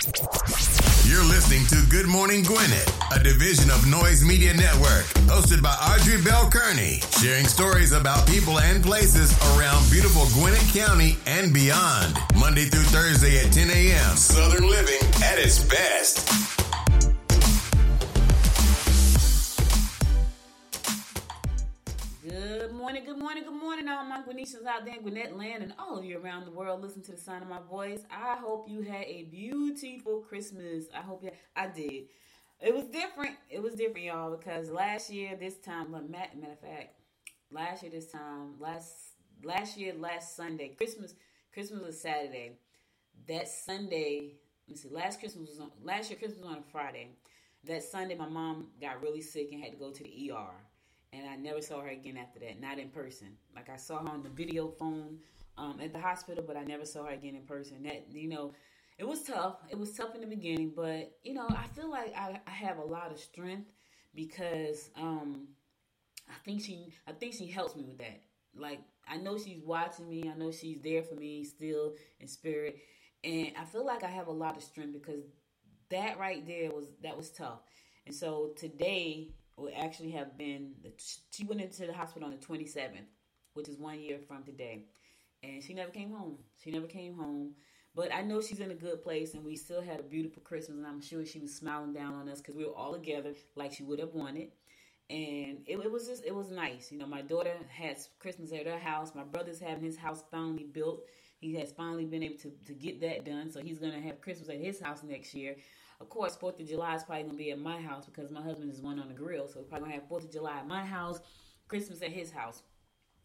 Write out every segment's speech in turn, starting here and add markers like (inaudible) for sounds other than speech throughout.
You're listening to Good Morning Gwinnett, a division of Noise Media Network, hosted by Audrey Bell Kearney, sharing stories about people and places around beautiful Gwinnett County and beyond. Monday through Thursday at 10 a.m. Southern living at its best. Good morning, good morning, good morning, all my Gwinnetians out there in Gwinnett land and all of you around the world. Listen to the sound of my voice. I hope you had a beautiful Christmas. I hope you. I did. It was different. It was different, y'all, because last year this time, matter of fact, last year this time, last last year last Sunday, Christmas, Christmas was Saturday. That Sunday, let me see, last Christmas was on last year Christmas was on a Friday. That Sunday, my mom got really sick and had to go to the ER and I never saw her again after that, not in person. Like I saw her on the video phone um, at the hospital, but I never saw her again in person. That you know, it was tough. It was tough in the beginning, but you know, I feel like I, I have a lot of strength because um, I think she, I think she helps me with that. Like I know she's watching me. I know she's there for me still in spirit, and I feel like I have a lot of strength because that right there was that was tough. And so today would actually have been she went into the hospital on the 27th, which is one year from today, and she never came home. She never came home. But I know she's in a good place, and we still had a beautiful Christmas, and I'm sure she was smiling down on us because we were all together like she would have wanted. And it, it was just, it was nice. You know, my daughter has Christmas at her house. My brother's having his house finally built. He has finally been able to, to get that done. So he's to have Christmas at his house next year. Of course, Fourth of July is probably gonna be at my house because my husband is one on the grill, so we're probably gonna have Fourth of July at my house, Christmas at his house.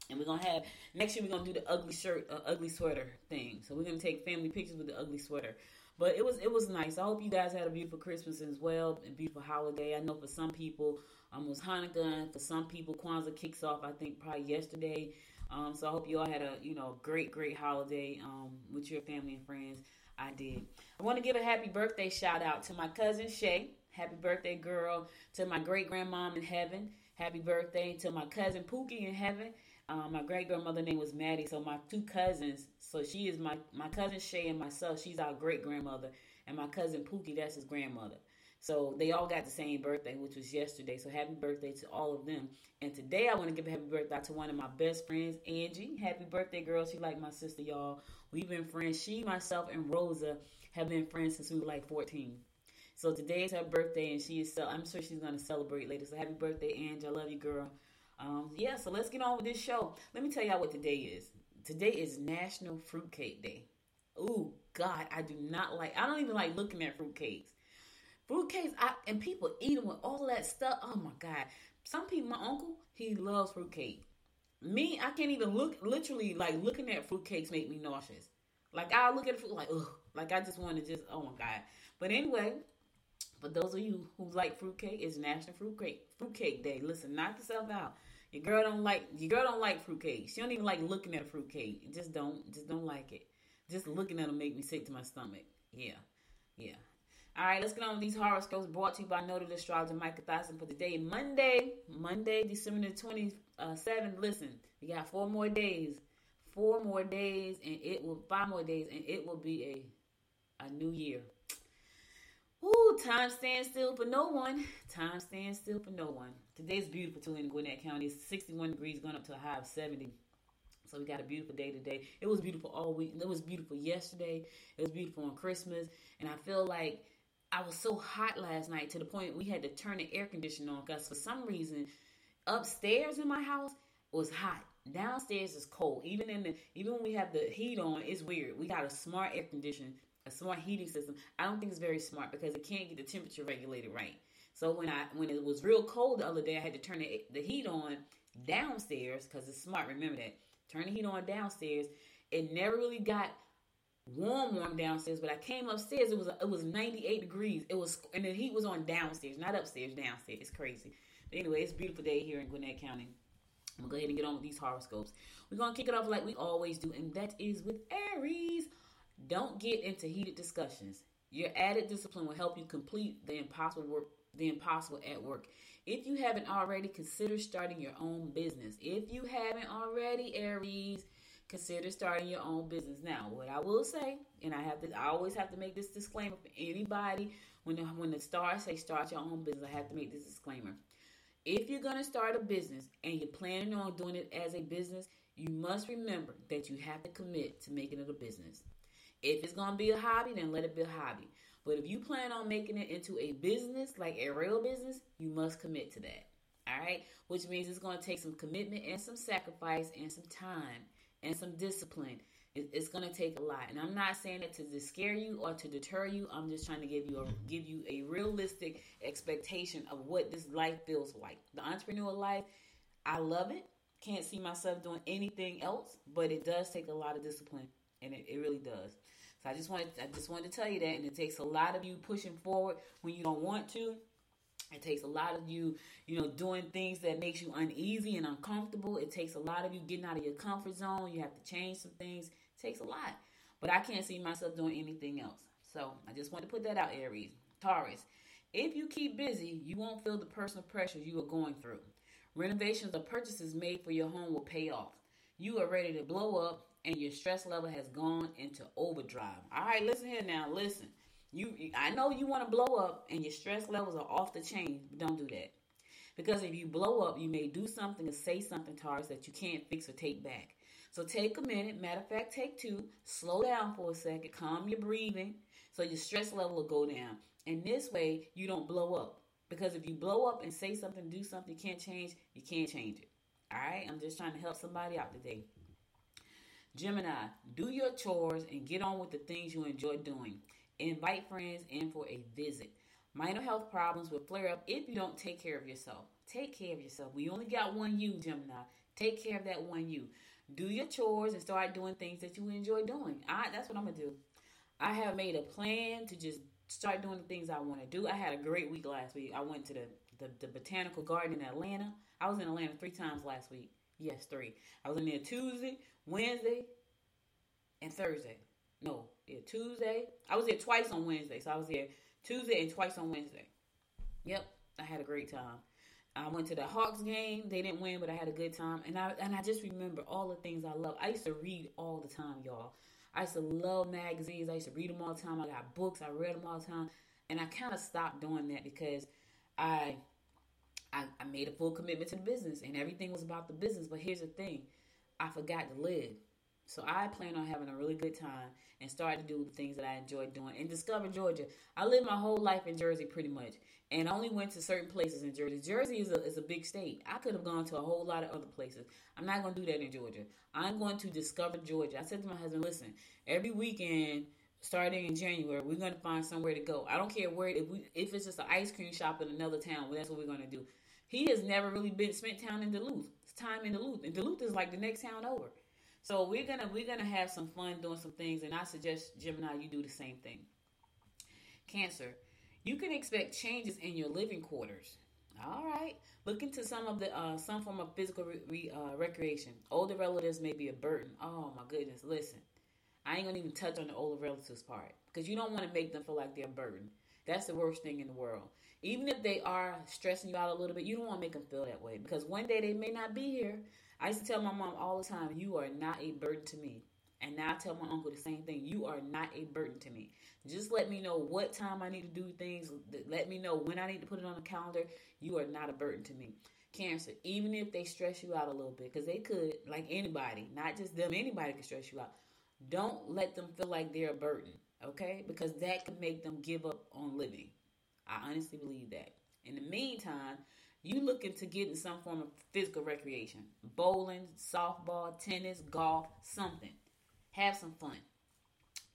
And we're gonna have next year. We're gonna do the ugly shirt, uh, ugly sweater thing. So we're gonna take family pictures with the ugly sweater. But it was it was nice. I hope you guys had a beautiful Christmas as well, and beautiful holiday. I know for some people um, it was Hanukkah, for some people Kwanzaa kicks off. I think probably yesterday. Um, so I hope you all had a you know great great holiday um, with your family and friends. I did. I want to give a happy birthday shout out to my cousin Shay. Happy birthday, girl. To my great grandmom in heaven. Happy birthday to my cousin Pookie in heaven. Um, my great grandmother name was Maddie. So my two cousins. So she is my my cousin Shay and myself. She's our great grandmother, and my cousin Pookie that's his grandmother. So they all got the same birthday, which was yesterday. So happy birthday to all of them. And today I want to give a happy birthday to one of my best friends, Angie. Happy birthday, girl. She like my sister, y'all. We've been friends. She, myself, and Rosa have been friends since we were like 14. So today is her birthday, and she is. I'm sure she's to celebrate later. So happy birthday, Angie. I love you, girl. Um, yeah. So let's get on with this show. Let me tell y'all what today is. Today is National Fruitcake Day. Ooh, God, I do not like. I don't even like looking at fruitcakes. Fruitcakes, I, and people eat them with all that stuff. Oh my God. Some people, my uncle, he loves fruitcake. Me, I can't even look, literally, like looking at fruitcakes make me nauseous. Like, I look at it like, ugh. Like, I just want to just, oh my God. But anyway, for those of you who like fruitcake, it's National Fruitcake Fruitcake Day. Listen, knock yourself out. Your girl don't like your girl don't like fruitcake. She don't even like looking at a fruitcake. Just don't just don't like it. Just looking at them make me sick to my stomach. Yeah, yeah. All right, let's get on with these horoscopes brought to you by Noted Astrologer Micah Thasson for today, Monday, Monday, December the 27th. Listen, we got four more days, four more days, and it will, five more days, and it will be a, a new year. Ooh, time stands still for no one. Time stands still for no one. Today's beautiful too in Gwinnett County. It's 61 degrees, going up to a high of 70. So we got a beautiful day today. It was beautiful all week. It was beautiful yesterday. It was beautiful on Christmas. And I feel like I was so hot last night to the point we had to turn the air conditioner on because for some reason upstairs in my house was hot. Downstairs is cold. Even in the even when we have the heat on, it's weird. We got a smart air conditioner, a smart heating system. I don't think it's very smart because it can't get the temperature regulated right. So when I when it was real cold the other day, I had to turn the, the heat on downstairs because it's smart. Remember that. Turn the heat on downstairs. It never really got warm, warm downstairs. But I came upstairs. It was it was 98 degrees. It was and the heat was on downstairs, not upstairs. Downstairs. It's crazy. But anyway, it's a beautiful day here in Gwinnett County. I'm gonna go ahead and get on with these horoscopes. We're gonna kick it off like we always do, and that is with Aries. Don't get into heated discussions. Your added discipline will help you complete the impossible work the impossible at work. If you haven't already, consider starting your own business. If you haven't already, Aries, consider starting your own business. Now, what I will say, and I have to, I always have to make this disclaimer for anybody when the, when the stars say start your own business. I have to make this disclaimer. If you're to start a business and you're planning on doing it as a business, you must remember that you have to commit to making it a business. If it's to be a hobby, then let it be a hobby. But if you plan on making it into a business, like a real business, you must commit to that. All right? Which means it's going to take some commitment and some sacrifice and some time and some discipline. It's going to take a lot. And I'm not saying it to scare you or to deter you. I'm just trying to give you a give you a realistic expectation of what this life feels like. The entrepreneur life, I love it. Can't see myself doing anything else, but it does take a lot of discipline and it, it really does. So I just wanted I just wanted to tell you that, and it takes a lot of you pushing forward when you don't want to. It takes a lot of you, you know, doing things that makes you uneasy and uncomfortable. It takes a lot of you getting out of your comfort zone. You have to change some things. It takes a lot. But I can't see myself doing anything else. So I just want to put that out, Aries. Taurus, if you keep busy, you won't feel the personal pressure you are going through. Renovations or purchases made for your home will pay off. You are ready to blow up and your stress level has gone into overdrive. All right, listen here now. Listen. You I know you want to blow up and your stress levels are off the chain, but don't do that. Because if you blow up, you may do something or say something, to us that you can't fix or take back. So take a minute. Matter of fact, take two. Slow down for a second. Calm your breathing so your stress level will go down. And this way, you don't blow up. Because if you blow up and say something, do something you can't change, you can't change it. All right? I'm just trying to help somebody out today. Gemini, do your chores and get on with the things you enjoy doing. Invite friends in for a visit. Minor health problems will flare up if you don't take care of yourself. Take care of yourself. We only got one you, Gemini. Take care of that one you. Do your chores and start doing things that you enjoy doing. I that's what I'm gonna do. I have made a plan to just start doing the things I want to do. I had a great week last week. I went to the, the, the botanical garden in Atlanta. I was in Atlanta three times last week. Yes, three. I was in there Tuesday, Wednesday, and Thursday. No, yeah, Tuesday. I was there twice on Wednesday. So I was there Tuesday and twice on Wednesday. Yep, I had a great time. I went to the Hawks game. They didn't win, but I had a good time. And I and I just remember all the things I love. I used to read all the time, y'all. I used to love magazines. I used to read them all the time. I got books. I read them all the time. And I kind of stopped doing that because I, I I made a full commitment to the business and everything was about the business. But here's the thing, I forgot to live. So I plan on having a really good time and start to do the things that I enjoy doing and discover Georgia. I lived my whole life in Jersey pretty much and only went to certain places in Jersey. Jersey is a, is a big state. I could have gone to a whole lot of other places. I'm not going to do that in Georgia. I'm going to discover Georgia. I said to my husband, listen, every weekend starting in January, we're going to find somewhere to go. I don't care where if we if it's just an ice cream shop in another town, well, that's what we're going to do. He has never really been spent time in Duluth. It's time in Duluth, and Duluth is like the next town over. So we're gonna we're gonna have some fun doing some things, and I suggest Gemini you do the same thing. Cancer, you can expect changes in your living quarters. All right, look into some of the uh, some form of physical re- re- uh, recreation. Older relatives may be a burden. Oh my goodness, listen, I ain't gonna even touch on the older relatives part because you don't want to make them feel like they're a burden. That's the worst thing in the world. Even if they are stressing you out a little bit, you don't want to make them feel that way because one day they may not be here I used to tell my mom all the time, You are not a burden to me. And now I tell my uncle the same thing. You are not a burden to me. Just let me know what time I need to do things. Let me know when I need to put it on the calendar. You are not a burden to me. Cancer, even if they stress you out a little bit, because they could, like anybody, not just them, anybody can stress you out. Don't let them feel like they're a burden, okay? Because that could make them give up on living. I honestly believe that. In the meantime, you looking to get in some form of physical recreation bowling, softball, tennis, golf, something. Have some fun.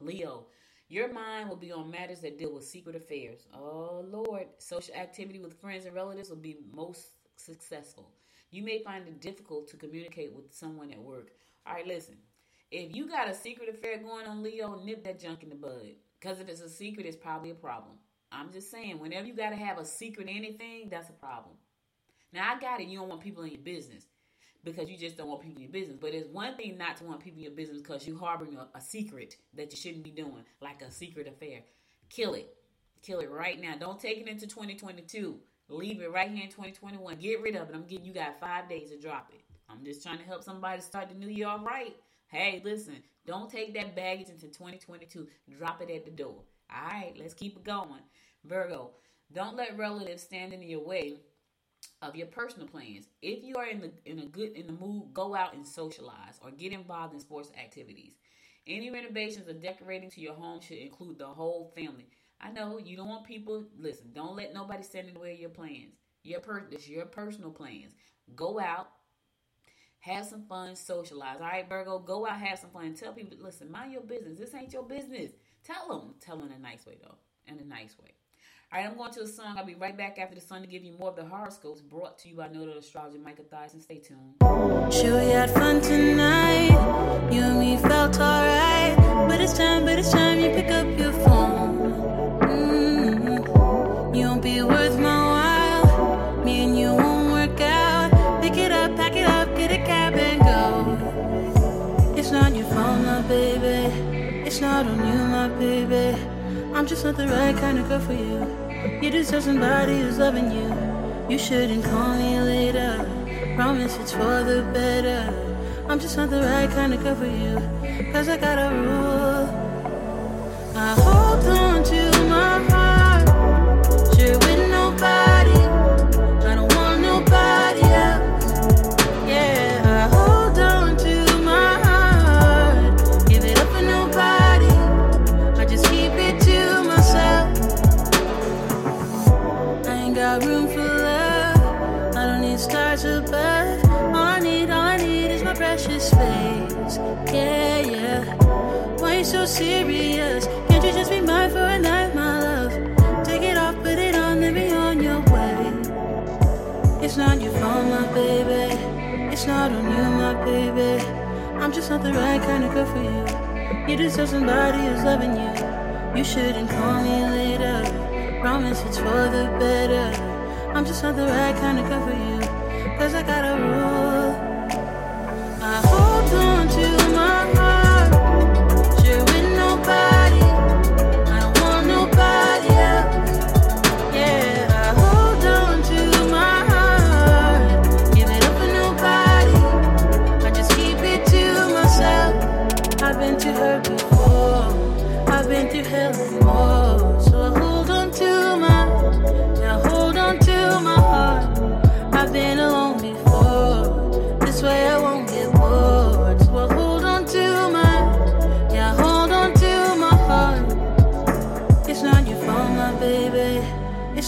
Leo, your mind will be on matters that deal with secret affairs. Oh, Lord. Social activity with friends and relatives will be most successful. You may find it difficult to communicate with someone at work. All right, listen. If you got a secret affair going on, Leo, nip that junk in the bud. Because if it's a secret, it's probably a problem. I'm just saying, whenever you got to have a secret anything, that's a problem. Now, I got it. You don't want people in your business because you just don't want people in your business. But it's one thing not to want people in your business because you're harboring a, a secret that you shouldn't be doing, like a secret affair. Kill it. Kill it right now. Don't take it into 2022. Leave it right here in 2021. Get rid of it. I'm giving you got five days to drop it. I'm just trying to help somebody start the new year all right. Hey, listen, don't take that baggage into 2022. Drop it at the door. All right, let's keep it going. Virgo, don't let relatives stand in your way of your personal plans. If you are in the in a good in the mood, go out and socialize or get involved in sports activities. Any renovations or decorating to your home should include the whole family. I know you don't want people. Listen, don't let nobody stand in the way of your plans. Your per this your personal plans. Go out, have some fun, socialize. All right, Virgo, go out, have some fun. Tell people, listen, mind your business. This ain't your business. Tell them. Tell them in a nice way though, in a nice way. All right, I'm going to a song. I'll be right back after the song to give you more of the horoscopes brought to you by Noted Astrologer Micah Thyssen. Stay tuned. Sure, we had fun tonight. You and me felt alright. But it's time, but it's time you pick up your phone. Not on you, my baby. I'm just not the right kind of girl for you. You deserve somebody who's loving you. You shouldn't call me later. Promise it's for the better. I'm just not the right kind of girl for you. Cause I got a rule. I hold baby. I'm just not the right kind of girl for you. You deserve somebody who's loving you. You shouldn't call me later. Promise it's for the better. I'm just not the right kind of girl for you. Cause I got a rule.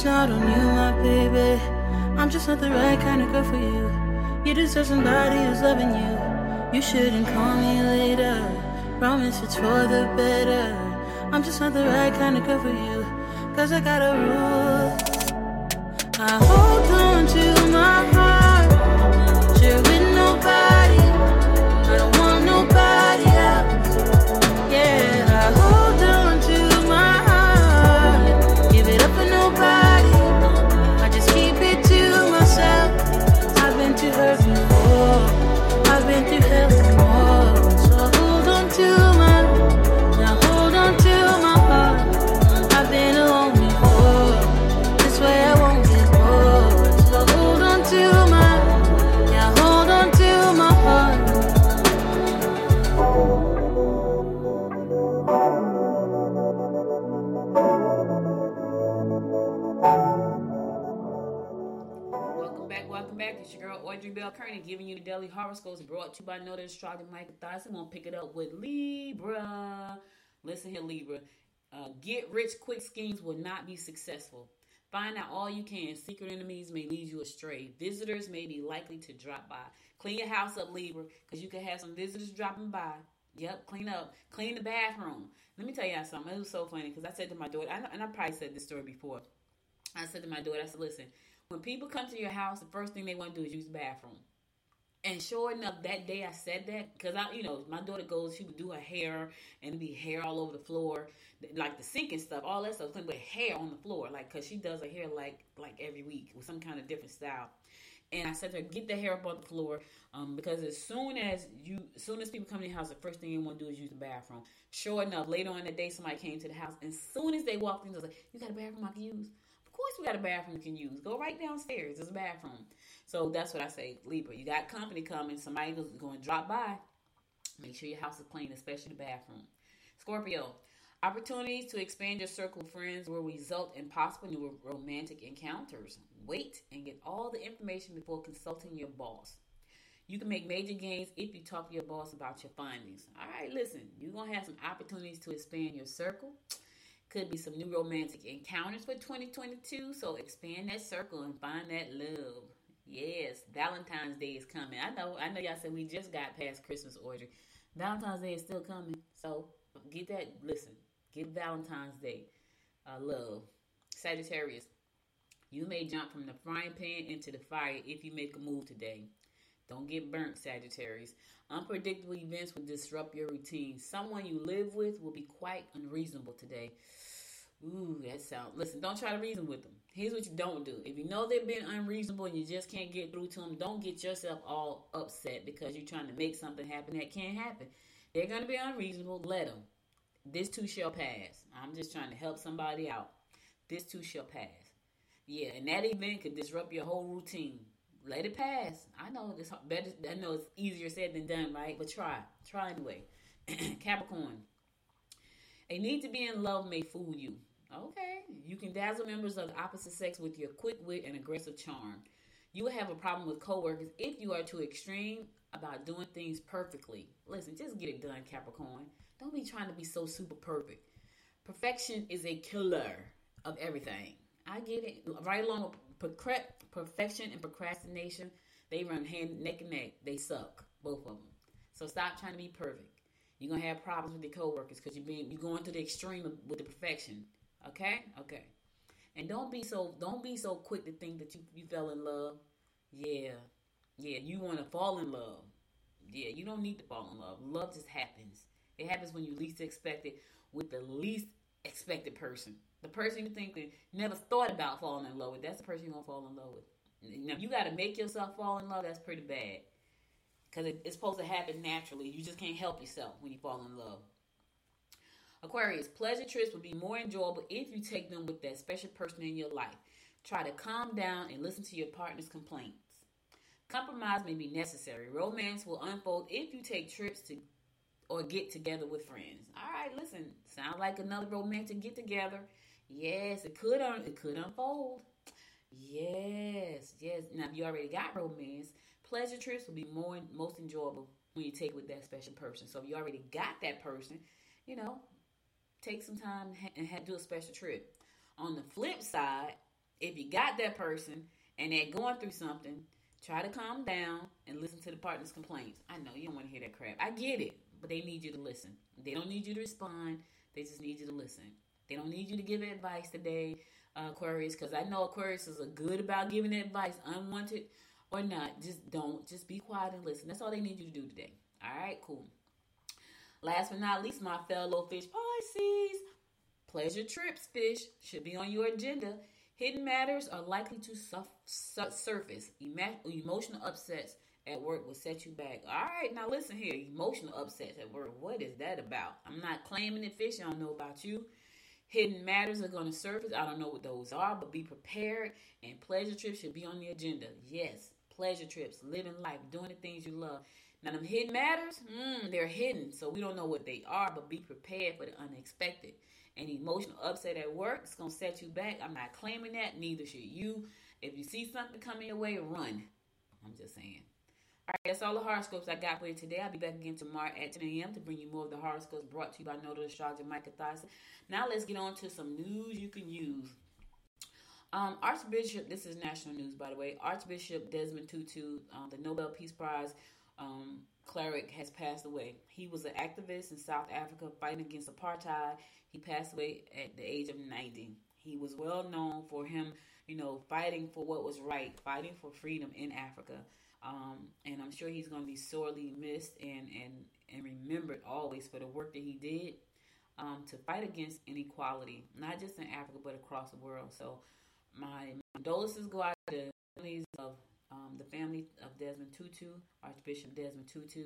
It's not on you, my baby. I'm just not the right kind of girl for you. You deserve somebody who's loving you. You shouldn't call me later. Promise it's for the better. I'm just not the right kind of girl for you. Cause I got a rule. I hold horoscopes brought to you by Noted Astrologer Michael Dyson. We'll pick it up with Libra. Listen here, Libra. Uh, get rich quick schemes will not be successful. Find out all you can. Secret enemies may lead you astray. Visitors may be likely to drop by. Clean your house up, Libra, because you could have some visitors dropping by. Yep, clean up. Clean the bathroom. Let me tell y'all something. It was so funny because I said to my daughter, and I probably said this story before. I said to my daughter, I said, listen, when people come to your house, the first thing they want to do is use the bathroom. And sure enough, that day I said that because I, you know, my daughter goes, she would do her hair and be hair all over the floor, like the sink and stuff, all that stuff, but hair on the floor, like because she does her hair like like every week with some kind of different style. And I said to her, get the hair up on the floor, um, because as soon as you, as soon as people come to your house, the first thing you want to do is use the bathroom. Sure enough, later on in the day, somebody came to the house, and as soon as they walked in, they was like, "You got a bathroom I can use?" Course, we got a bathroom you can use. Go right downstairs. There's a bathroom. So that's what I say, Libra. You got company coming. Somebody's going to drop by. Make sure your house is clean, especially the bathroom. Scorpio. Opportunities to expand your circle of friends will result in possible new romantic encounters. Wait and get all the information before consulting your boss. You can make major gains if you talk to your boss about your findings. All right, listen, you're going to have some opportunities to expand your circle. Could be some new romantic encounters for 2022. So expand that circle and find that love. Yes, Valentine's Day is coming. I know, I know y'all said we just got past Christmas order. Valentine's Day is still coming. So get that, listen, get Valentine's Day. Uh, love. Sagittarius, you may jump from the frying pan into the fire if you make a move today. Don't get burnt, Sagittarius. Unpredictable events will disrupt your routine. Someone you live with will be quite unreasonable today. Ooh, that sounds. Listen, don't try to reason with them. Here's what you don't do. If you know they've been unreasonable and you just can't get through to them, don't get yourself all upset because you're trying to make something happen that can't happen. They're going to be unreasonable. Let them. This too shall pass. I'm just trying to help somebody out. This too shall pass. Yeah, and that event could disrupt your whole routine let it pass. I know it's better. I know it's easier said than done, right? But try, try anyway. (clears throat) Capricorn, a need to be in love may fool you. Okay, you can dazzle members of the opposite sex with your quick wit and aggressive charm. You will have a problem with coworkers if you are too extreme about doing things perfectly. Listen, just get it done, Capricorn. Don't be trying to be so super perfect. Perfection is a killer of everything. I get it. Right along perfection and procrastination, they run hand neck and neck. They suck, both of them. So stop trying to be perfect. You're gonna have problems with your coworkers because you're being you're going to the extreme of, with the perfection. Okay, okay. And don't be so don't be so quick to think that you you fell in love. Yeah, yeah. You want to fall in love. Yeah, you don't need to fall in love. Love just happens. It happens when you least expect it with the least expected person. The person you think that never thought about falling in love with, that's the person you're gonna fall in love with. Now, you got to make yourself fall in love. That's pretty bad because it, it's supposed to happen naturally. You just can't help yourself when you fall in love. Aquarius, pleasure trips would be more enjoyable if you take them with that special person in your life. Try to calm down and listen to your partner's complaints. Compromise may be necessary. Romance will unfold if you take trips to or get together with friends. All right, listen, sound like another romantic get together. Yes, it could un- it could unfold. Yes, yes. Now, if you already got romance, pleasure trips will be more most enjoyable when you take with that special person. So if you already got that person, you know, take some time and do a special trip. On the flip side, if you got that person and they're going through something, try to calm down and listen to the partner's complaints. I know you don't want to hear that crap. I get it, but they need you to listen. They don't need you to respond. They just need you to listen. They don't need you to give advice today uh, Aquarius because I know Aquarius is good about giving advice, unwanted or not. Just don't. Just be quiet and listen. That's all they need you to do today. All right, cool. Last but not least, my fellow fish Pisces. Pleasure trips, fish, should be on your agenda. Hidden matters are likely to surface. emotional upsets at work will set you back. All right, now listen here. Emotional upsets at work. What is that about? I'm not claiming it, fish. I don't know about you. Hidden matters are going to surface. I don't know what those are, but be prepared. And pleasure trips should be on the agenda. Yes, pleasure trips, living life, doing the things you love. Now, them hidden matters, mm, they're hidden, so we don't know what they are, but be prepared for the unexpected. An emotional upset at work is going to set you back. I'm not claiming that, neither should you. If you see something coming your way, run. I'm just saying. All right, that's all the horoscopes I got for you today. I'll be back again tomorrow at 10 a.m. to bring you more of the horoscopes brought to you by Notary Astrologer Micah Thyssen. Now let's get on to some news you can use. Um, Archbishop, this is national news by the way. Archbishop Desmond Tutu, um, the Nobel Peace Prize um, cleric, has passed away. He was an activist in South Africa fighting against apartheid. He passed away at the age of 90. He was well known for him, you know, fighting for what was right, fighting for freedom in Africa. Um, and I'm sure he's going to be sorely missed and, and, and remembered always for the work that he did um, to fight against inequality, not just in Africa, but across the world. So my condolences go out to the families of um, the family of Desmond Tutu, Archbishop Desmond Tutu,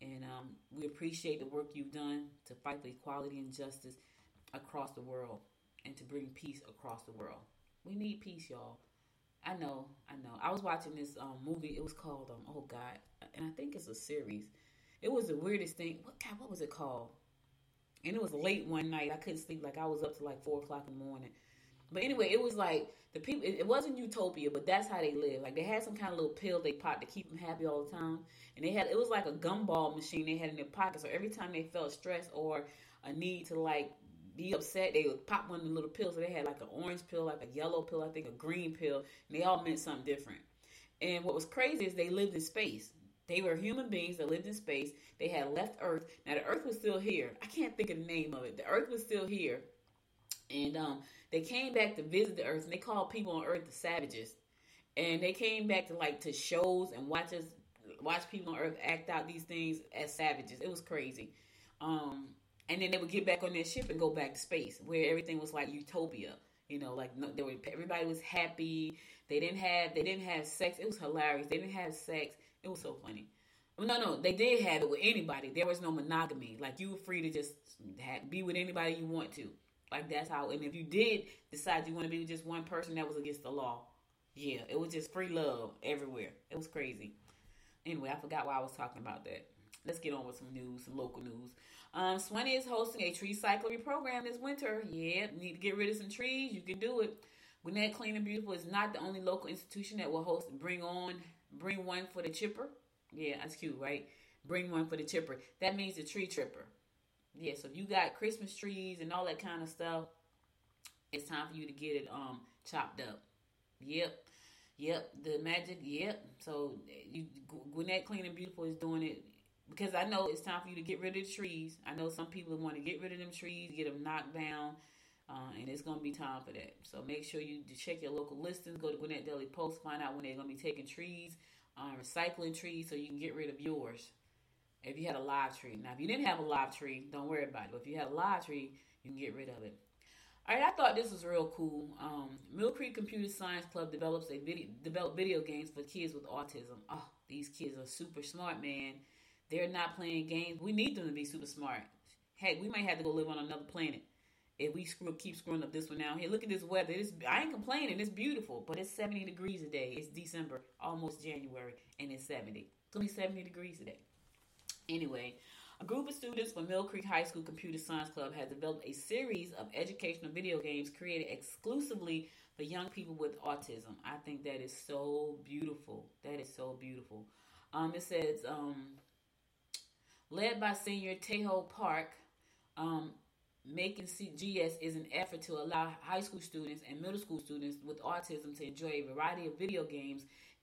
and um, we appreciate the work you've done to fight for equality and justice across the world and to bring peace across the world. We need peace, y'all. I know, I know. I was watching this um, movie. It was called um, Oh God, and I think it's a series. It was the weirdest thing. What God? What was it called? And it was late one night. I couldn't sleep. Like I was up to like four o'clock in the morning. But anyway, it was like the people. It, it wasn't utopia, but that's how they live. Like they had some kind of little pill they popped to keep them happy all the time, and they had it was like a gumball machine they had in their pocket. So every time they felt stress or a need to like be upset, they would pop one of the little pills. So they had like an orange pill, like a yellow pill, I think a green pill, and they all meant something different. And what was crazy is they lived in space. They were human beings that lived in space. They had left Earth. Now the Earth was still here. I can't think of the name of it. The Earth was still here, and um, they came back to visit the Earth. And they called people on Earth the savages. And they came back to like to shows and watch us watch people on Earth act out these things as savages. It was crazy. Um, and then they would get back on their ship and go back to space where everything was like utopia you know like no, they were everybody was happy. They didn't have they didn't have sex. It was hilarious. They didn't have sex. It was so funny. No no they did have it with anybody. There was no monogamy. Like you were free to just have, be with anybody you want to. Like that's how and if you did decide you want to be with just one person that was against the law. Yeah it was just free love everywhere. It was crazy. Anyway i forgot why i was talking about that let's get on with some news some local news um, Suwanee is hosting a tree cycling program this winter. Yeah, need to get rid of some trees. You can do it. Gwinnett Clean and Beautiful is not the only local institution that will host Bring On, Bring One for the Chipper. Yeah, that's cute, right? Bring one for the chipper. That means the tree tripper. Yeah, so if you got Christmas trees and all that kind of stuff, it's time for you to get it um chopped up. Yep. Yep, the magic. Yep. So you, Gwinnett Clean and Beautiful is doing it because I know it's time for you to get rid of the trees. I know some people want to get rid of them trees, get them knocked down, uh, and it's going to be time for that. So make sure you check your local listings. Go to Gwinnett Daily Post, find out when they're going to be taking trees, uh, recycling trees, so you can get rid of yours. If you had a live tree, now if you didn't have a live tree, don't worry about it. But if you had a live tree, you can get rid of it. All right, I thought this was real cool. Um, Mill Creek Computer Science Club develops a video develop video games for kids with autism. Oh, these kids are super smart, man. They're not playing games. We need them to be super smart. Hey, we might have to go live on another planet if we screw keep screwing up this one now. here. Look at this weather. It's, I ain't complaining. It's beautiful, but it's 70 degrees a day. It's December, almost January, and it's 70. It's be 70 degrees today. Anyway, a group of students from Mill Creek High School Computer Science Club has developed a series of educational video games created exclusively for young people with autism. I think that is so beautiful. That is so beautiful. Um, it says um, led by Senior Tejo Park, um, Making GS is an effort to allow high school students and middle school students with autism to enjoy a variety of video games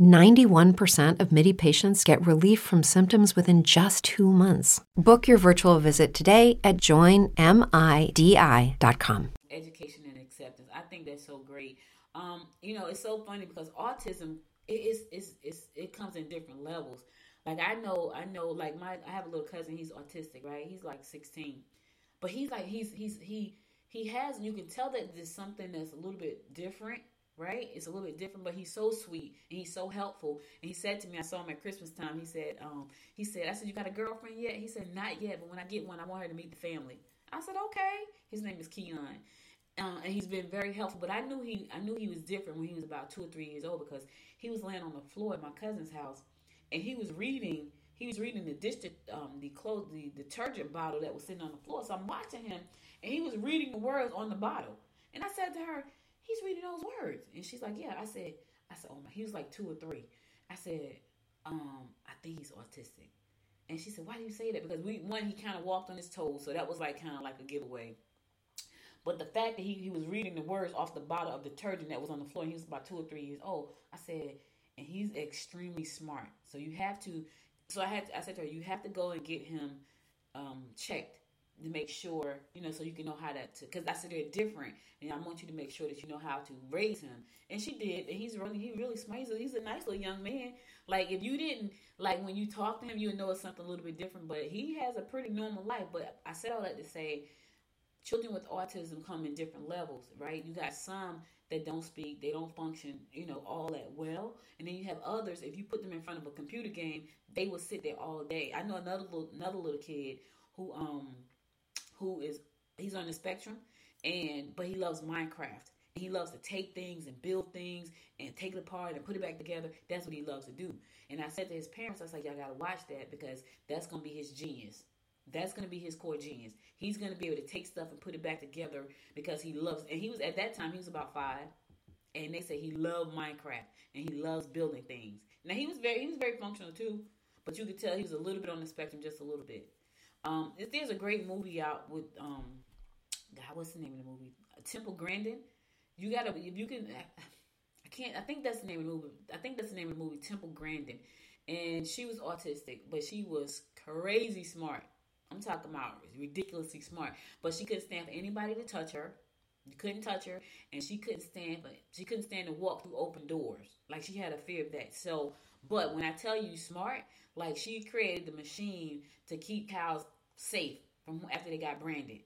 91% of MIDI patients get relief from symptoms within just two months. Book your virtual visit today at joinmidi.com. Education and acceptance. I think that's so great. Um, you know, it's so funny because autism it is it's, it's, it comes in different levels. Like I know, I know, like my I have a little cousin. He's autistic, right? He's like 16, but he's like he's he's he he has. You can tell that there's something that's a little bit different right? It's a little bit different, but he's so sweet and he's so helpful. And he said to me, I saw him at Christmas time. He said, um, he said, I said, you got a girlfriend yet? He said, not yet, but when I get one, I want her to meet the family. I said, okay. His name is Keon. Uh, and he's been very helpful, but I knew he, I knew he was different when he was about two or three years old because he was laying on the floor at my cousin's house, and he was reading, he was reading the district, um, the clothes, the detergent bottle that was sitting on the floor. So I'm watching him, and he was reading the words on the bottle, and I said to her, he's reading those words. And she's like, yeah. I said, I said, oh my, he was like two or three. I said, um, I think he's autistic. And she said, why do you say that? Because we, one, he kind of walked on his toes. So that was like kind of like a giveaway. But the fact that he, he was reading the words off the bottle of detergent that was on the floor, he was about two or three years old. I said, and he's extremely smart. So you have to, so I had, to, I said to her, you have to go and get him um, checked to make sure, you know, so you can know how to, because I said they're different, and I want you to make sure that you know how to raise him. And she did, and he's really, he really smart. He's a, nice little young man. Like if you didn't, like when you talk to him, you know it's something a little bit different. But he has a pretty normal life. But I said all that to say, children with autism come in different levels, right? You got some that don't speak, they don't function, you know, all that well. And then you have others, if you put them in front of a computer game, they will sit there all day. I know another little, another little kid who um who is he's on the spectrum and but he loves Minecraft. He loves to take things and build things and take it apart and put it back together. That's what he loves to do. And I said to his parents, I was like, y'all gotta watch that because that's gonna be his genius. That's gonna be his core genius. He's gonna be able to take stuff and put it back together because he loves and he was at that time he was about five. And they say he loved Minecraft and he loves building things. Now he was very he was very functional too, but you could tell he was a little bit on the spectrum, just a little bit. Um, there's a great movie out with um, God, what's the name of the movie? Temple Grandin. You gotta if you can. I can't. I think that's the name of the movie. I think that's the name of the movie, Temple Grandin. And she was autistic, but she was crazy smart. I'm talking about ridiculously smart. But she couldn't stand for anybody to touch her. You couldn't touch her, and she couldn't stand But she couldn't stand to walk through open doors. Like she had a fear of that. So, but when I tell you smart, like she created the machine to keep cows safe from after they got branded.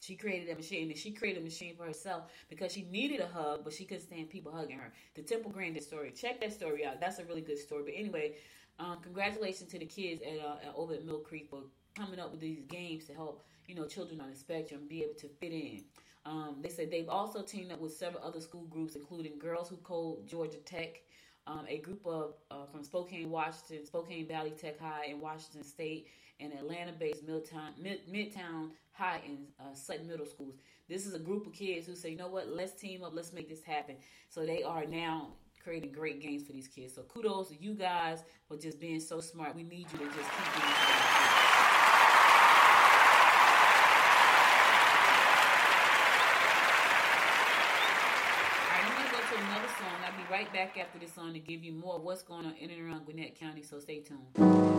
She created that machine, and she created a machine for herself because she needed a hug, but she couldn't stand people hugging her. The Temple Grandin story. Check that story out. That's a really good story. But anyway, um, congratulations to the kids at, uh, at over at Mill Creek for coming up with these games to help you know children on the spectrum be able to fit in. Um, they said they've also teamed up with several other school groups, including Girls Who Code Georgia Tech, um, a group of uh, from Spokane, Washington, Spokane Valley Tech High in Washington State, and Atlanta-based Midtown, Mid, Midtown High and uh, Sutton Middle Schools. This is a group of kids who say, you know what, let's team up, let's make this happen. So they are now creating great games for these kids. So kudos to you guys for just being so smart. We need you to just keep doing another song. I'll be right back after this song to give you more of what's going on in and around Gwinnett County, so stay tuned.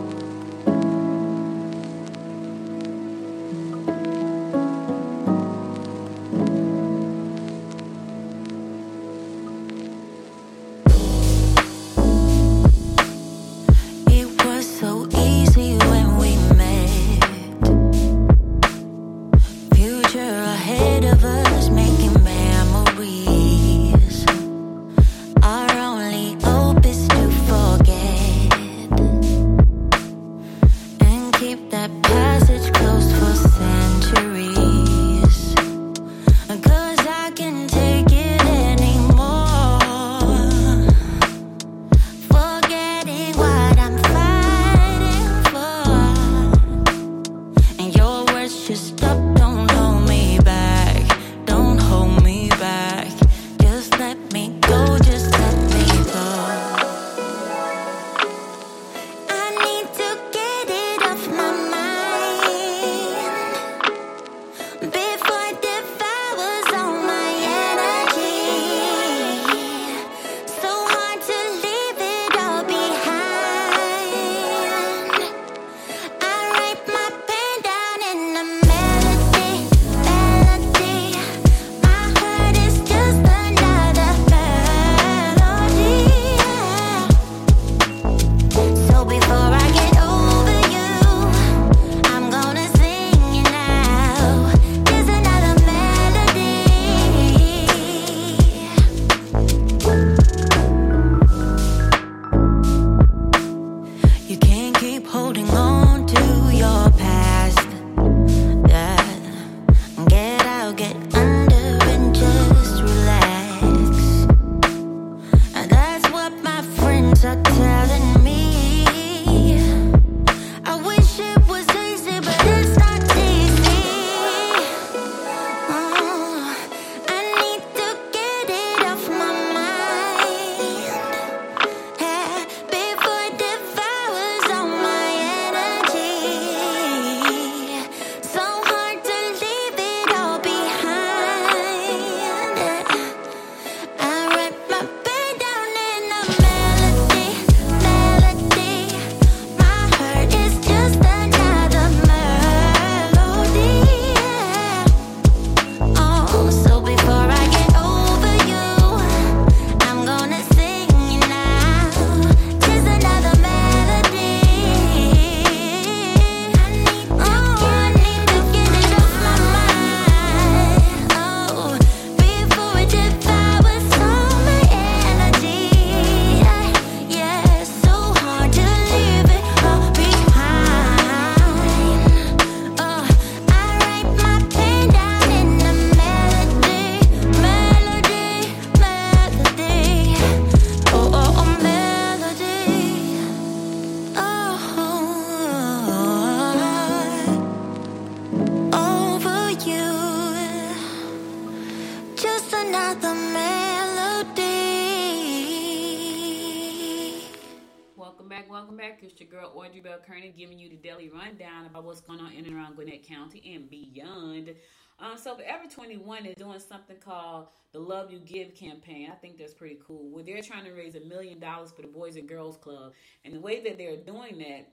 Girl Audrey Bell Kearney giving you the daily rundown about what's going on in and around Gwinnett County and beyond. Um, so Forever 21 is doing something called the Love You Give campaign. I think that's pretty cool. Where they're trying to raise a million dollars for the Boys and Girls Club. And the way that they're doing that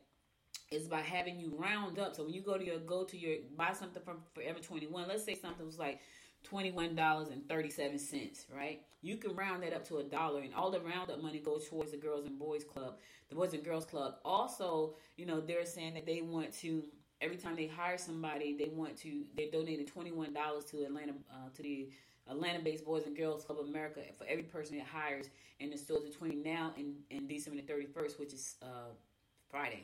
is by having you round up. So when you go to your go to your buy something from Forever 21, let's say something was like $21.37, right? You can round that up to a dollar and all the roundup money goes towards the Girls and Boys Club. The Boys and Girls Club. Also, you know, they're saying that they want to every time they hire somebody, they want to they donated $21 to Atlanta uh, to the Atlanta-based Boys and Girls Club of America for every person it hires in the stores between now and, and December the 31st, which is uh, Friday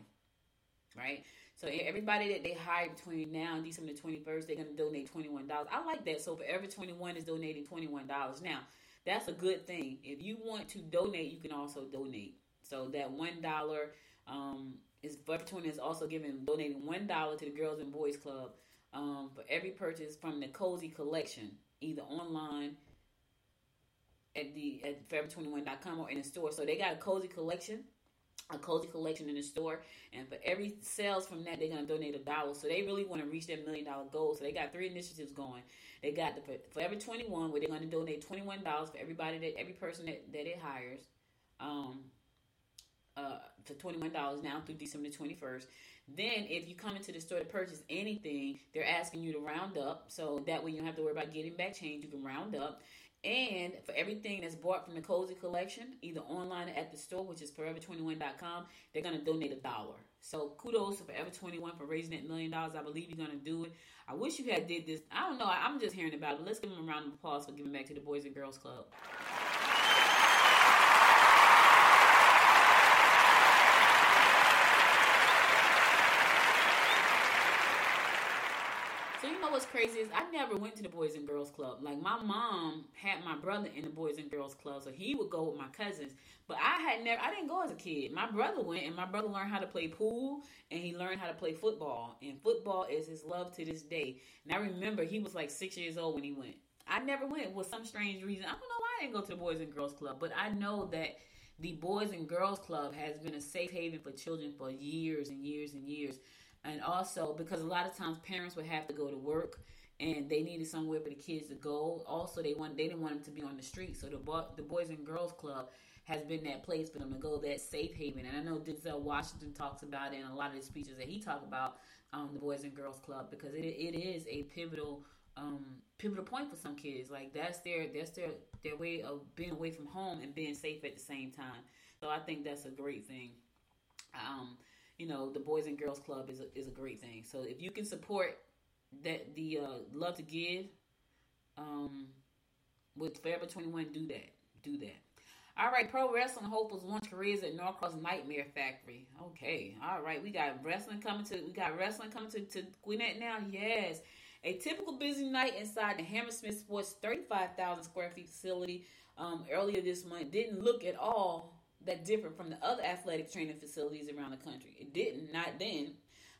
right? So everybody that they hire between now and December the 21st, they're going to donate $21. I like that. So for every 21 is donating $21. Now, that's a good thing. If you want to donate, you can also donate. So that $1 um, is 21 is also giving donating $1 to the Girls and Boys Club um, for every purchase from the Cozy Collection, either online at the at forever21.com or in the store. So they got a Cozy Collection a cozy collection in the store and for every sales from that they're going to donate a dollar. So they really want to reach their million dollar goal. So they got three initiatives going. They got the forever 21 where they're going to donate $21 for everybody that every person that, that it hires um uh for $21 now through december 21st then if you come into the store to purchase anything they're asking you to round up. So that way you don't have to worry about getting back change you can round up and for everything that's bought from the Cozy Collection, either online or at the store, which is forever21.com, they're going to donate a dollar. So kudos to Forever 21 for raising that million dollars. I believe you're going to do it. I wish you had did this. I don't know. I'm just hearing about it. Let's give them a round of applause for giving back to the Boys and Girls Club. Know what's crazy is I never went to the Boys and Girls Club. Like my mom had my brother in the Boys and Girls Club, so he would go with my cousins. But I had never, I didn't go as a kid. My brother went, and my brother learned how to play pool, and he learned how to play football. And football is his love to this day. And I remember he was like six years old when he went. I never went with some strange reason. I don't know why I didn't go to the Boys and Girls Club, but I know that the Boys and Girls Club has been a safe haven for children for years and years and years and also because a lot of times parents would have to go to work and they needed somewhere for the kids to go. Also, they want they didn't want them to be on the street, so the bo- the Boys and Girls Club has been that place for them to go, that safe haven. And I know Denzel Washington talks about it in a lot of the speeches that he talked about um, the Boys and Girls Club because it, it is a pivotal um, pivotal point for some kids. Like that's their that's their their way of being away from home and being safe at the same time. So I think that's a great thing. Um, you know, the Boys and Girls Club is a, is a great thing. So if you can support that the uh, love to give um, with Forever 21, do that. Do that. All right, pro wrestling hopefuls launch careers at Norcross Nightmare Factory. Okay, all right, we got wrestling coming to we got wrestling coming to, to Gwinnett now. Yes, a typical busy night inside the Hammersmith Sports 35,000 square feet facility um, earlier this month didn't look at all that different from the other athletic training facilities around the country. It didn't, not then.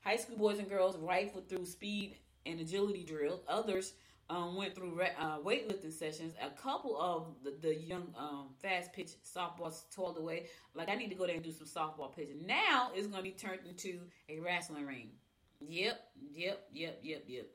High school boys and girls rifled through speed and agility drills. Others um, went through uh, weightlifting sessions. A couple of the, the young um, fast pitch softballs toiled away. Like I need to go there and do some softball pitching. Now it's going to be turned into a wrestling ring. Yep, yep, yep, yep, yep.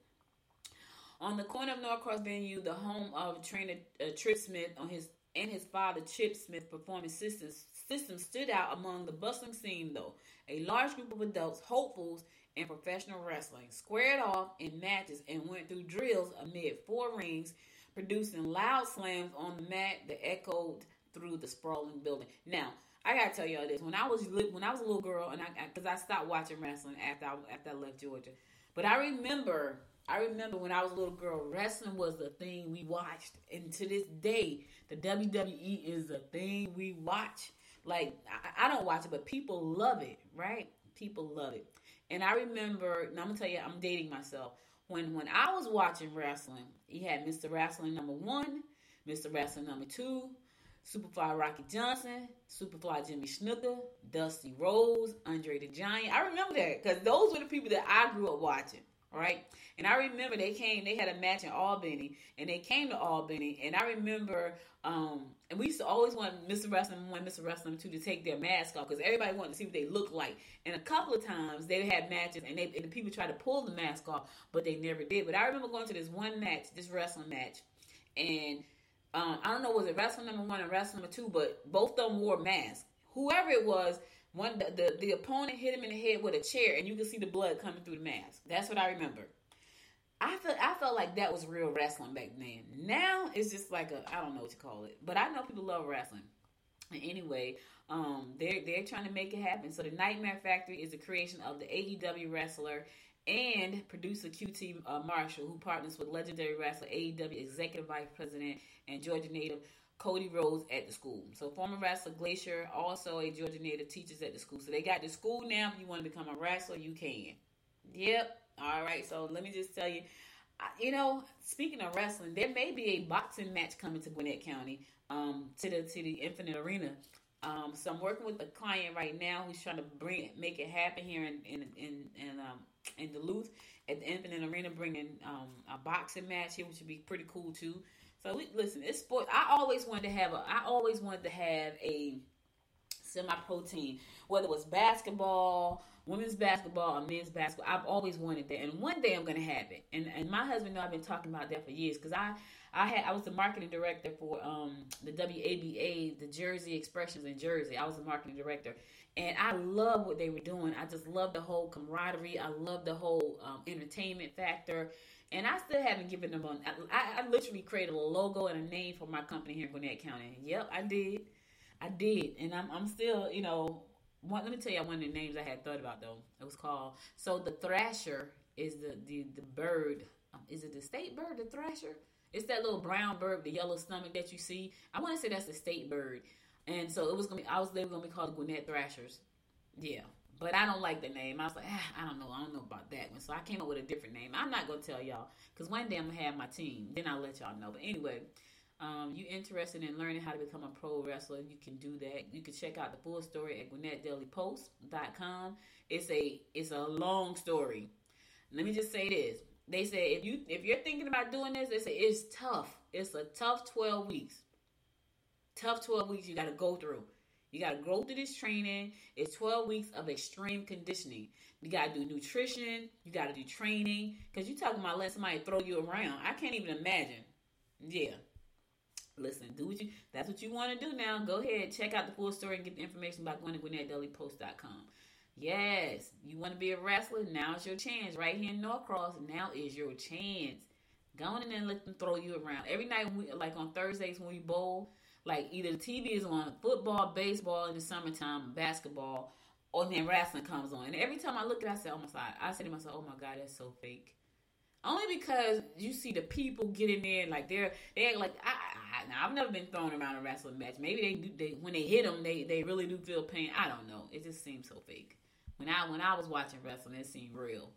On the corner of Norcross venue, the home of trainer uh, Trip Smith on his and his father Chip Smith performing systems system stood out among the bustling scene though. A large group of adults, hopefuls, and professional wrestling squared off in matches and went through drills amid four rings, producing loud slams on the mat that echoed through the sprawling building. Now, I gotta tell y'all this: when I was when I was a little girl, and I because I, stopped watching wrestling after I, after I left Georgia, but I remember I remember when I was a little girl, wrestling was the thing we watched, and to this day, the WWE is the thing we watch. Like I, I don't watch it, but people love it, right? People love it. And I remember, and I'm gonna tell you, I'm dating myself. When when I was watching wrestling, he had Mr. Wrestling number one, Mr. Wrestling number two, Superfly Rocky Johnson, Superfly Jimmy Snuka, Dusty Rhodes, Andre the Giant. I remember that because those were the people that I grew up watching right? And I remember they came, they had a match in Albany, and they came to Albany, and I remember, um, and we used to always want Mr. Wrestling one, Mr. Wrestling two to take their mask off because everybody wanted to see what they looked like. And a couple of times they had matches, and they and the people tried to pull the mask off, but they never did. But I remember going to this one match, this wrestling match, and um, I don't know was it wrestling number one and wrestling number two, but both of them wore masks. Whoever it was one the, the, the opponent hit him in the head with a chair, and you can see the blood coming through the mask. That's what I remember. I felt I felt like that was real wrestling back then. Now it's just like a I don't know what to call it, but I know people love wrestling. Anyway, um, they're they're trying to make it happen. So the Nightmare Factory is the creation of the AEW wrestler and producer QT uh, Marshall, who partners with legendary wrestler AEW executive vice president and Georgia native Cody Rhodes at the school. So former wrestler Glacier, also a Georgia native, teaches at the school. So they got the school now. If you want to become a wrestler, you can. Yep. All right. So let me just tell you, you know, speaking of wrestling, there may be a boxing match coming to Gwinnett County, um, to the to the Infinite Arena. Um, so I'm working with a client right now who's trying to bring make it happen here in in in, in um, in Duluth at the Infinite Arena, bringing um, a boxing match here, which would be pretty cool too. So we, listen, it's sport. I always wanted to have a. I always wanted to have a semi-pro team, whether it was basketball, women's basketball, or men's basketball. I've always wanted that, and one day I'm going to have it. And and my husband know I've been talking about that for years because I I had I was the marketing director for um the WABA, the Jersey Expressions in Jersey. I was the marketing director, and I love what they were doing. I just love the whole camaraderie. I love the whole um, entertainment factor. And I still haven't given them on. I, I, literally created a logo and a name for my company here in Gwinnett County. Yep, I did. I did, and I'm I'm still you know. One, let me tell you one of the names I had thought about though. It was called so the thrasher is the the the bird. Um, is it the state bird? The thrasher. It's that little brown bird, the yellow stomach that you see. I want to say that's the state bird. And so it was gonna be. I was were gonna be called Gwinnett Thrashers. Yeah. But I don't like the name. I was like, ah, I don't know. I don't know about that one. So I came up with a different name. I'm not to tell y'all because one day I'm to have my team. Then I'll let y'all know. But anyway, um, you interested in learning how to become a pro wrestler, you can do that. You can check out the full story at GwinnettDailyPost.com. It's a it's a long story. Let me just say this. They say if you if you're thinking about doing this, they say it's tough. It's a tough 12 weeks. Tough 12 weeks you got to go through. You got to go through this training. It's 12 weeks of extreme conditioning. You got to do nutrition. You got to do training. Because you're talking about letting somebody throw you around. I can't even imagine. Yeah. Listen, do what you, that's what you want to do now. Go ahead, check out the full story and get the information by going to GwinnettDailyPost.com. Yes, you want to be a wrestler? Now is your chance. Right here in Norcross, now is your chance. Go in and let them throw you around. Every night, we, like on Thursdays when we bowl, like either the TV is on football, baseball in the summertime, basketball, or then wrestling comes on. And every time I look at it, I say, oh my God, I say to myself, oh my God, that's so fake. Only because you see the people get in like they're they act like I, I I've never been thrown around a wrestling match. Maybe they do they when they hit them they they really do feel pain. I don't know. It just seems so fake. When I when I was watching wrestling, it seemed real.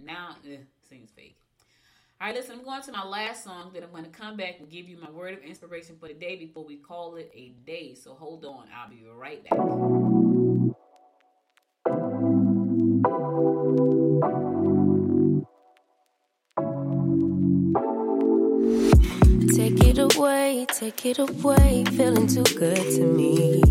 Now eh, it seems fake. All right, listen, I'm going to my last song. Then I'm going to come back and give you my word of inspiration for the day before we call it a day. So hold on. I'll be right back. Take it away, take it away, feeling too good to me.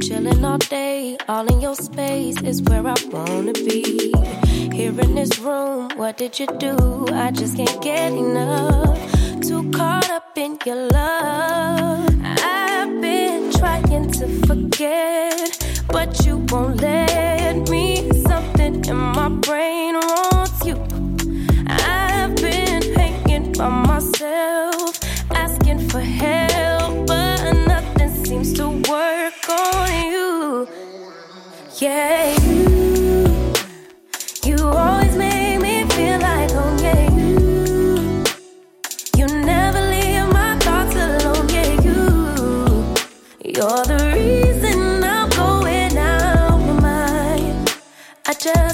Chilling all day, all in your space is where I wanna be. Here in this room, what did you do? I just can't get enough. Too caught up in your love. I've been trying to forget, but you won't let me. Something in my brain wants you. I've been hanging by myself, asking for help, but nothing seems to work on you. Yeah,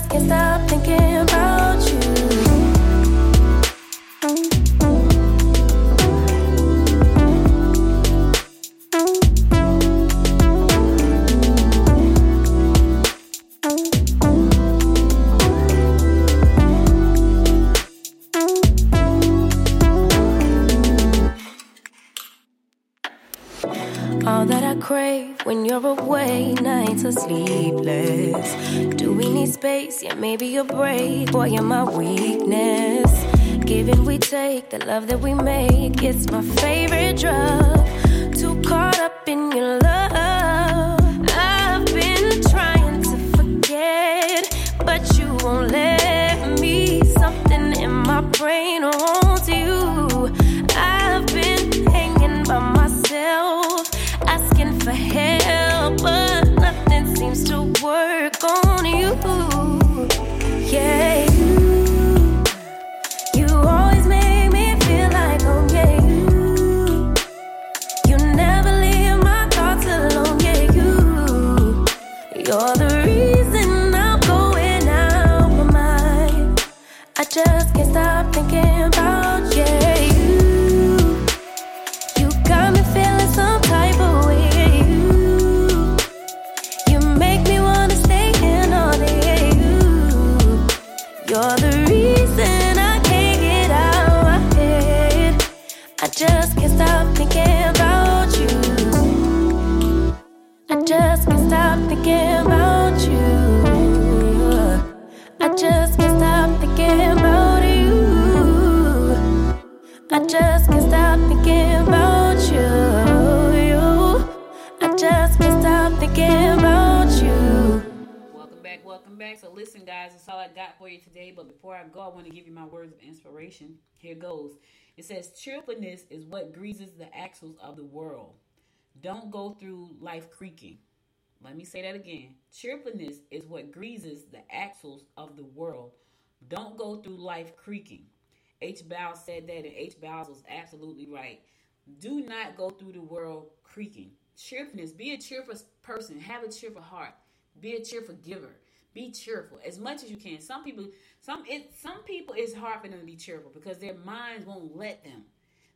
can't stop thinking you're away, nights are sleepless. Do we need space? Yeah, maybe a break. Boy, you're my weakness. Giving we take, the love that we make, it's my favorite drug. Too caught up in your love. I've been trying to forget, but you won't let me. Something in my brain wants seems to work on you. Cheerfulness is what greases the axles of the world. Don't go through life creaking. Let me say that again. Cheerfulness is what greases the axles of the world. Don't go through life creaking. H. Bowles said that, and H. Bowles was absolutely right. Do not go through the world creaking. Cheerfulness, be a cheerful person, have a cheerful heart, be a cheerful giver. Be cheerful as much as you can. Some people, some it, some people, it's hard for them to be cheerful because their minds won't let them.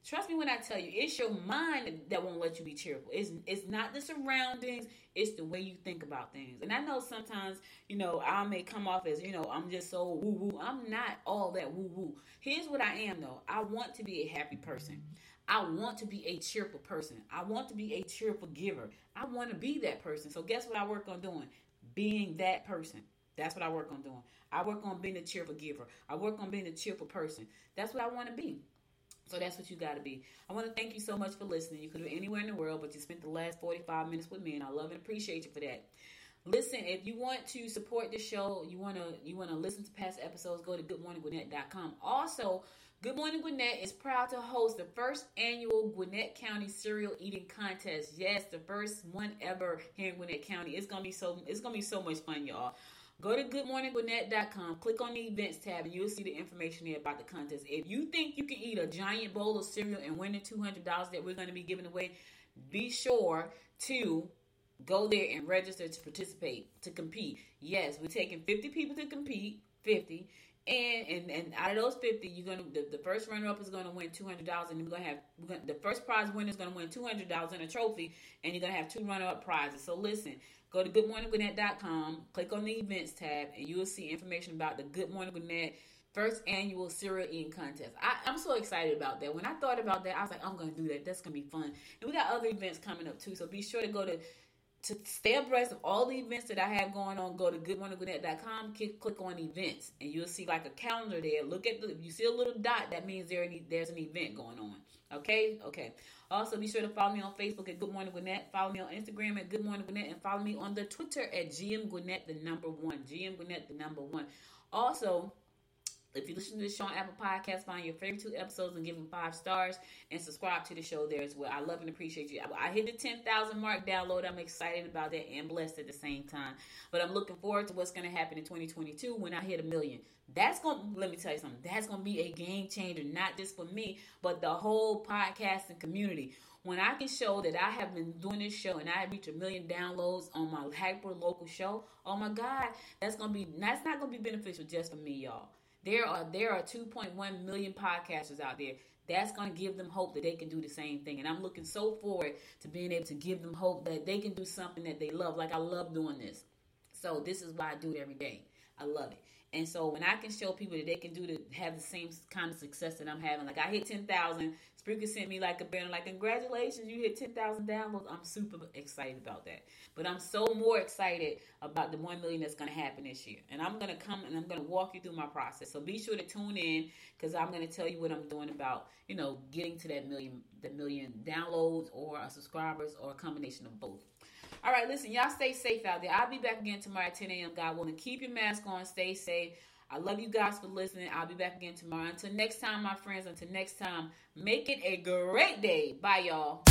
Trust me when I tell you, it's your mind that won't let you be cheerful. It's it's not the surroundings, it's the way you think about things. And I know sometimes, you know, I may come off as, you know, I'm just so woo woo. I'm not all that woo woo. Here's what I am though. I want to be a happy person. I want to be a cheerful person. I want to be a cheerful giver. I want to be that person. So guess what I work on doing? Being that person. That's what I work on doing. I work on being a cheerful giver. I work on being a cheerful person. That's what I want to be. So that's what you got to be. I want to thank you so much for listening. You could be anywhere in the world, but you spent the last 45 minutes with me, and I love and appreciate you for that. Listen, if you want to support the show, you want to you want to listen to past episodes, go to goodmorninggwinnett.com. Also, Good Morning Gwinnett is proud to host the first annual Gwinnett County cereal eating contest. Yes, the first one ever here in Gwinnett County. It's gonna be so it's gonna be so much fun, y'all. Go to goodmorninggwinnett.com, click on the events tab, and you'll see the information there about the contest. If you think you can eat a giant bowl of cereal and win the $200 that we're going to be giving away, be sure to go there and register to participate, to compete. Yes, we're taking 50 people to compete, 50. And, and and out of those fifty, you're gonna the, the first runner up is gonna win two hundred dollars, and we're gonna have we're gonna, the first prize winner is gonna win two hundred dollars and a trophy, and you're gonna have two runner up prizes. So listen, go to goodmorninggwinnett.com, click on the events tab, and you will see information about the Good Morning Gwinnett first annual cereal eating contest. I, am so excited about that. When I thought about that, I was like, I'm gonna do that. That's gonna be fun. And we got other events coming up too, so be sure to go to to stay abreast of all the events that I have going on, go to goodmorninggwinnett.com, click, click on events, and you'll see like a calendar there. Look at the, if you see a little dot, that means there any, there's an event going on. Okay? Okay. Also, be sure to follow me on Facebook at Good Morning Gwinnett. Follow me on Instagram at Good Morning Gwinnett. And follow me on the Twitter at GM Gwinnett, the number one. GM Gwinnett, the number one. Also, if you listen to the show on Apple Podcasts, find your favorite two episodes and give them five stars and subscribe to the show there as well. I love and appreciate you. I, hit the 10,000 mark download. I'm excited about that and blessed at the same time. But I'm looking forward to what's going to happen in 2022 when I hit a million. That's going to, let me tell you something, that's going to be a game changer, not just for me, but the whole podcasting community when I can show that I have been doing this show and I reach a million downloads on my hyper local show, oh my God, that's gonna be that's not gonna be beneficial just for me, y'all. There are there are 2.1 million podcasters out there. That's going to give them hope that they can do the same thing. And I'm looking so forward to being able to give them hope that they can do something that they love. Like I love doing this. So this is why I do it every day. I love it. And so when I can show people that they can do to have the same kind of success that I'm having, like I hit 10,000, Spreaker sent me like a banner, like congratulations, you hit 10,000 downloads. I'm super excited about that. But I'm so more excited about the 1 million that's going to happen this year. And I'm going to come and I'm going to walk you through my process. So be sure to tune in because I'm going to tell you what I'm doing about, you know, getting to that million, the million downloads or uh, subscribers or a combination of both. All right, listen, y'all stay safe out there. I'll be back again tomorrow at 10 a.m. God willing. Keep your mask on, stay safe. I love you guys for listening. I'll be back again tomorrow. Until next time, my friends, until next time, make it a great day. Bye, y'all.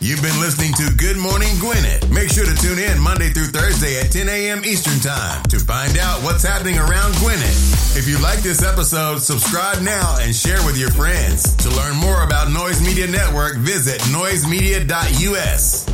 You've been listening to Good Morning Gwinnett. Make sure to tune in Monday through Thursday at 10 a.m. Eastern Time to find out what's happening around Gwinnett. If you like this episode, subscribe now and share with your friends. To learn more about Noise Media Network, visit noisemedia.us.